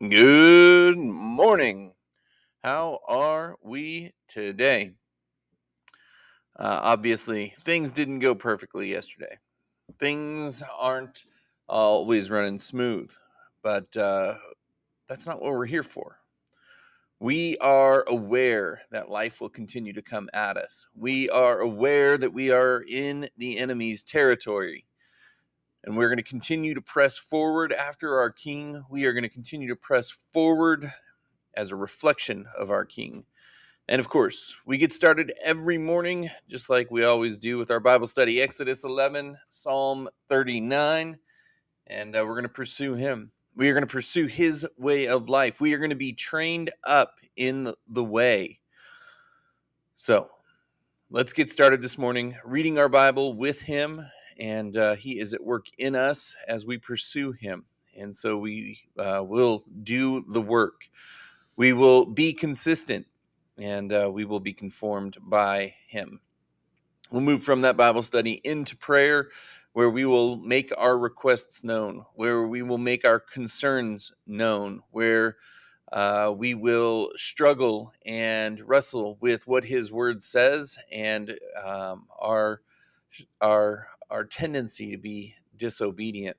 Good morning. How are we today? Uh, obviously, things didn't go perfectly yesterday. Things aren't always running smooth, but uh, that's not what we're here for. We are aware that life will continue to come at us. We are aware that we are in the enemy's territory and we're going to continue to press forward after our King. We are going to continue to press forward as a reflection of our King. And of course, we get started every morning, just like we always do with our Bible study Exodus 11, Psalm 39. And uh, we're going to pursue Him. We are going to pursue His way of life. We are going to be trained up in the way. So let's get started this morning reading our Bible with Him and uh, He is at work in us as we pursue Him. And so we uh, will do the work. We will be consistent and uh, we will be conformed by Him. We'll move from that Bible study into prayer where we will make our requests known, where we will make our concerns known, where uh, we will struggle and wrestle with what His Word says and um, our our our tendency to be disobedient.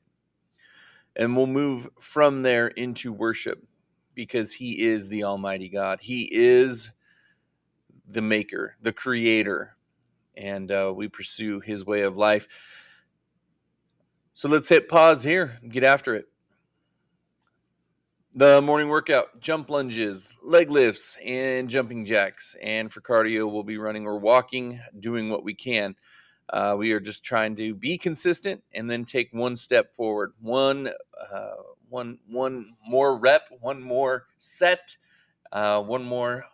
And we'll move from there into worship because He is the Almighty God. He is the Maker, the Creator, and uh, we pursue His way of life. So let's hit pause here and get after it. The morning workout jump lunges, leg lifts, and jumping jacks. And for cardio, we'll be running or walking, doing what we can. Uh, we are just trying to be consistent and then take one step forward, one, uh, one, one more rep, one more set, uh, one more,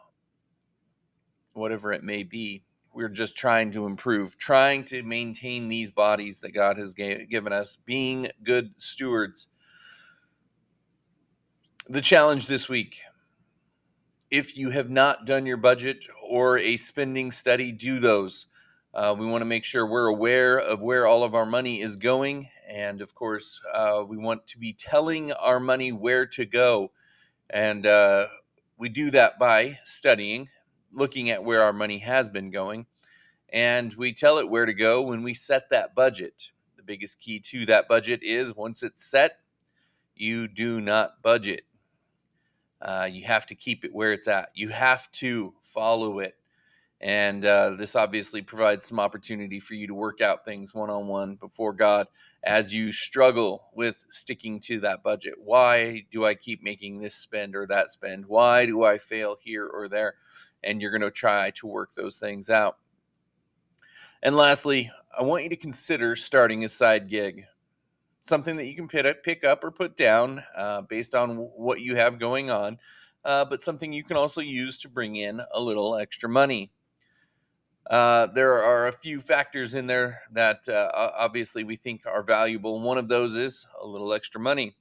whatever it may be. We're just trying to improve, trying to maintain these bodies that God has given us, being good stewards. The challenge this week if you have not done your budget or a spending study, do those. Uh, we want to make sure we're aware of where all of our money is going. And of course, uh, we want to be telling our money where to go. And uh, we do that by studying, looking at where our money has been going. And we tell it where to go when we set that budget. The biggest key to that budget is once it's set, you do not budget. Uh, you have to keep it where it's at. You have to follow it and uh, this obviously provides some opportunity for you to work out things one on one before God as you struggle with sticking to that budget. Why do I keep making this spend or that spend? Why do I fail here or there? And you're going to try to work those things out. And lastly, I want you to consider starting a side gig, something that you can pick up or put down uh, based on what you have going on, uh, but something you can also use to bring in a little extra money. Uh, there are a few factors in there that uh, obviously we think are valuable. One of those is a little extra money.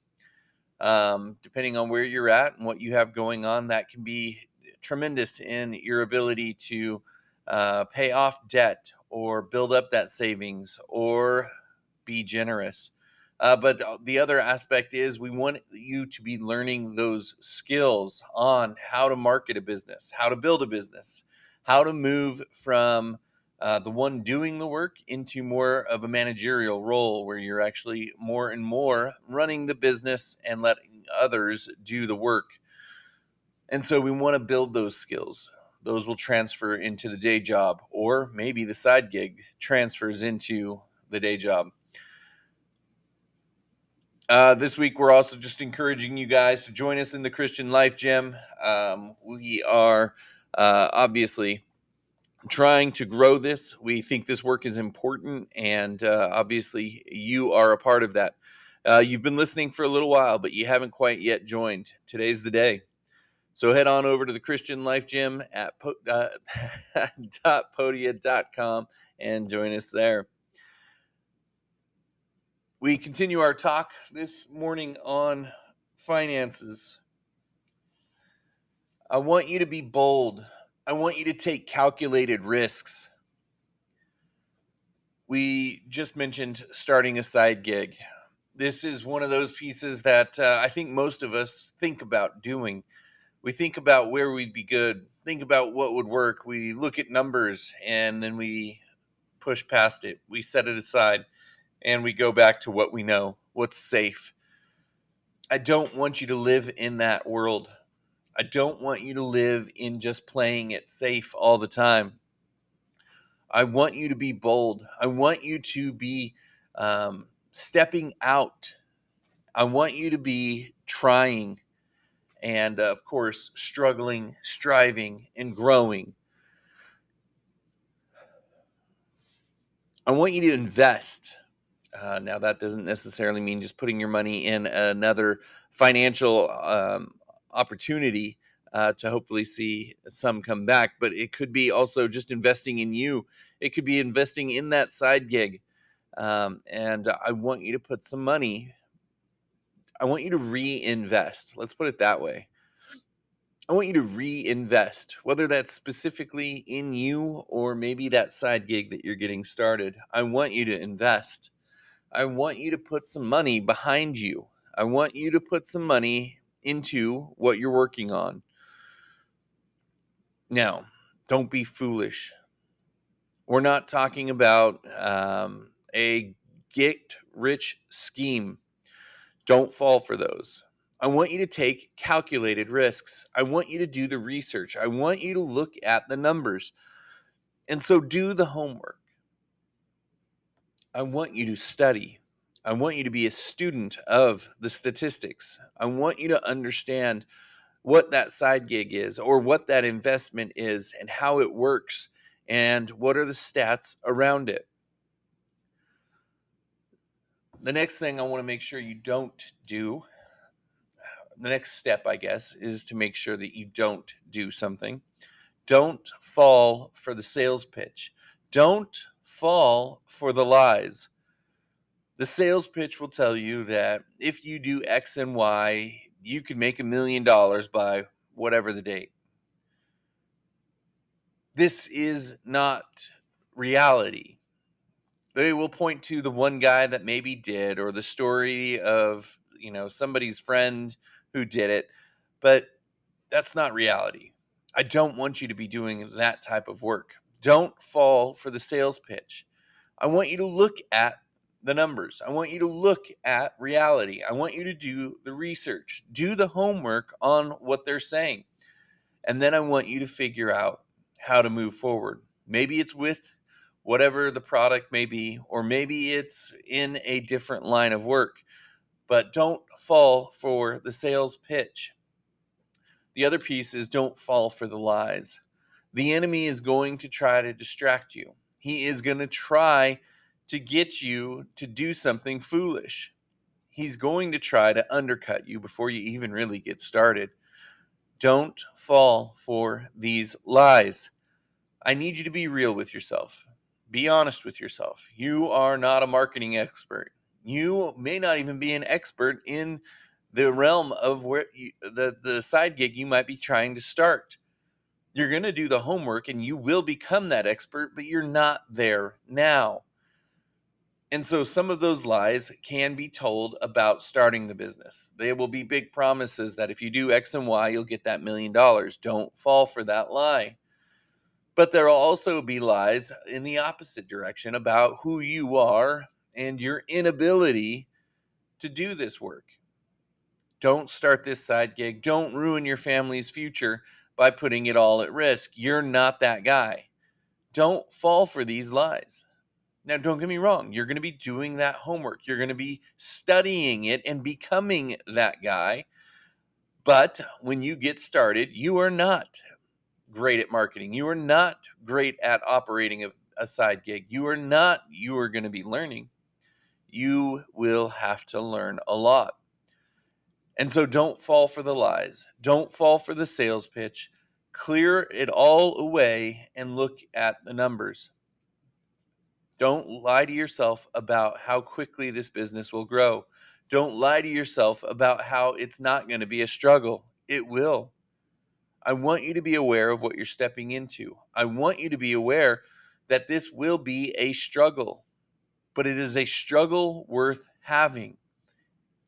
Um, depending on where you're at and what you have going on, that can be tremendous in your ability to uh, pay off debt or build up that savings or be generous. Uh, but the other aspect is we want you to be learning those skills on how to market a business, how to build a business, how to move from uh, the one doing the work into more of a managerial role where you're actually more and more running the business and letting others do the work. And so we want to build those skills. Those will transfer into the day job, or maybe the side gig transfers into the day job. Uh, this week, we're also just encouraging you guys to join us in the Christian Life Gym. Um, we are uh, obviously trying to grow this. We think this work is important, and uh, obviously, you are a part of that. Uh, you've been listening for a little while, but you haven't quite yet joined. Today's the day. So head on over to the Christian Life Gym at po- uh, podia.com and join us there. We continue our talk this morning on finances. I want you to be bold. I want you to take calculated risks. We just mentioned starting a side gig. this is one of those pieces that uh, I think most of us think about doing. We think about where we'd be good, think about what would work. We look at numbers and then we push past it. We set it aside and we go back to what we know, what's safe. I don't want you to live in that world. I don't want you to live in just playing it safe all the time. I want you to be bold. I want you to be um, stepping out. I want you to be trying and, uh, of course, struggling, striving, and growing. I want you to invest. Uh, now, that doesn't necessarily mean just putting your money in another financial um, opportunity uh, to hopefully see some come back, but it could be also just investing in you. It could be investing in that side gig. Um, and I want you to put some money, I want you to reinvest. Let's put it that way. I want you to reinvest, whether that's specifically in you or maybe that side gig that you're getting started. I want you to invest. I want you to put some money behind you. I want you to put some money into what you're working on. Now, don't be foolish. We're not talking about um, a get rich scheme. Don't fall for those. I want you to take calculated risks. I want you to do the research. I want you to look at the numbers. And so do the homework. I want you to study. I want you to be a student of the statistics. I want you to understand what that side gig is or what that investment is and how it works and what are the stats around it. The next thing I want to make sure you don't do, the next step, I guess, is to make sure that you don't do something. Don't fall for the sales pitch. Don't fall for the lies. The sales pitch will tell you that if you do X and Y, you could make a million dollars by whatever the date. This is not reality. They will point to the one guy that maybe did or the story of, you know, somebody's friend who did it, but that's not reality. I don't want you to be doing that type of work. Don't fall for the sales pitch. I want you to look at the numbers. I want you to look at reality. I want you to do the research, do the homework on what they're saying. And then I want you to figure out how to move forward. Maybe it's with whatever the product may be, or maybe it's in a different line of work. But don't fall for the sales pitch. The other piece is don't fall for the lies. The enemy is going to try to distract you. He is going to try to get you to do something foolish. He's going to try to undercut you before you even really get started. Don't fall for these lies. I need you to be real with yourself. Be honest with yourself. You are not a marketing expert. You may not even be an expert in the realm of where you, the the side gig you might be trying to start. You're going to do the homework and you will become that expert, but you're not there now. And so some of those lies can be told about starting the business. They will be big promises that if you do X and Y, you'll get that million dollars. Don't fall for that lie. But there will also be lies in the opposite direction about who you are and your inability to do this work. Don't start this side gig. Don't ruin your family's future by putting it all at risk. You're not that guy. Don't fall for these lies. Now, don't get me wrong, you're going to be doing that homework. You're going to be studying it and becoming that guy. But when you get started, you are not great at marketing. You are not great at operating a, a side gig. You are not, you are going to be learning. You will have to learn a lot. And so don't fall for the lies. Don't fall for the sales pitch. Clear it all away and look at the numbers. Don't lie to yourself about how quickly this business will grow. Don't lie to yourself about how it's not going to be a struggle. It will. I want you to be aware of what you're stepping into. I want you to be aware that this will be a struggle, but it is a struggle worth having.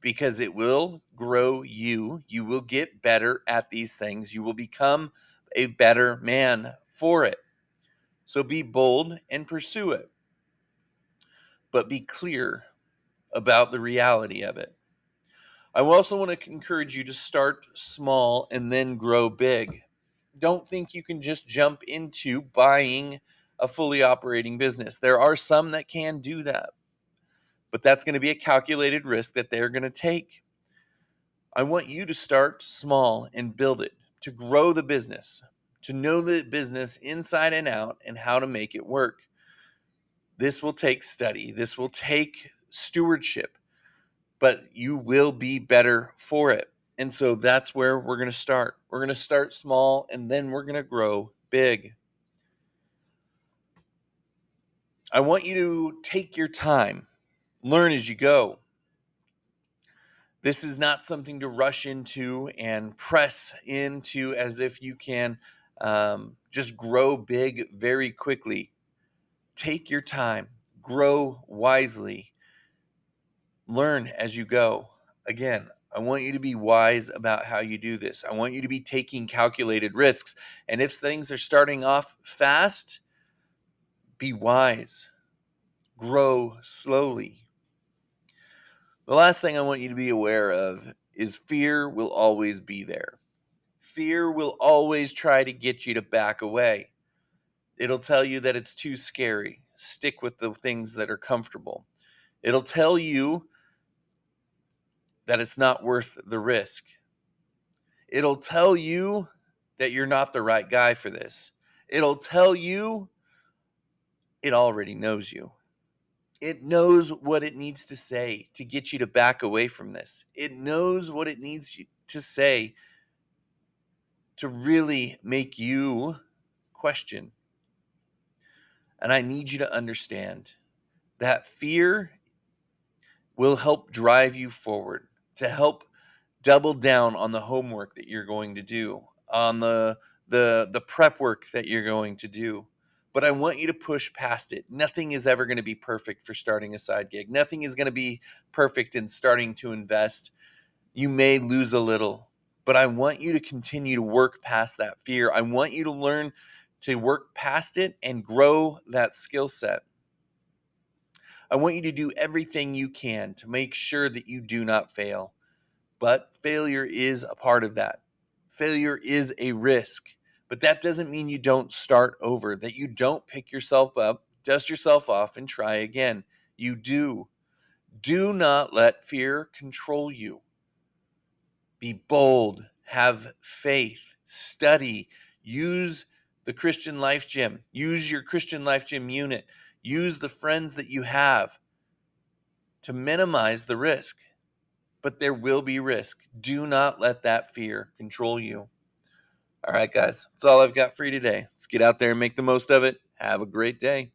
because it will grow you. You will get better at these things. You will become a better man for it. So be bold and pursue it. But be clear about the reality of it. I also want to encourage you to start small and then grow big. Don't think you can just jump into buying a fully operating business. There are some that can do that, but that's going to be a calculated risk that they're going to take. I want you to start small and build it, to grow the business, to know the business inside and out and how to make it work. This will take study, this will take stewardship but you will be better for it. And so that's where we're going to start. We're going to start small and then we're going to grow big. I want you to take your time, learn as you go. This is not something to rush into and press into as if you can um, just grow big very quickly. Take your time, grow wisely learn as you go. Again, I want you to be wise about how you do this. I want you to be taking calculated risks. And if things are starting off fast, be wise, grow slowly. The last thing I want you to be aware of is fear will always be there. Fear will always try to get you to back away. It'll tell you that it's too scary. Stick with the things that are comfortable. It'll tell you that it's not worth the risk. It'll tell you that you're not the right guy for this. It'll tell you it already knows you. It knows what it needs to say to get you to back away from this. It knows what it needs to say to really make you question. And I need you to understand that fear will help drive you forward to help double down on the homework that you're going to do, on the the the prep work that you're going to do. But I want you to push past it. Nothing is ever going to be perfect for starting a side gig. Nothing is going to be perfect in starting to invest. You may lose a little, but I want you to continue to work past that fear. I want you to learn to work past it and grow that skill set. I want you to do everything you can to make sure that you do not fail. But failure is a part of that. Failure is a risk. But that doesn't mean you don't start over, that you don't pick yourself up, dust yourself off, and try again. You do. Do not let fear control you. Be bold, have faith, study, use the Christian Life Gym, use your Christian Life Gym unit Use the friends that you have to minimize the risk. But there will be risk. Do not let that fear control you. All right, guys, that's all I've got for you today. Let's get out there and make the most of it. Have a great day.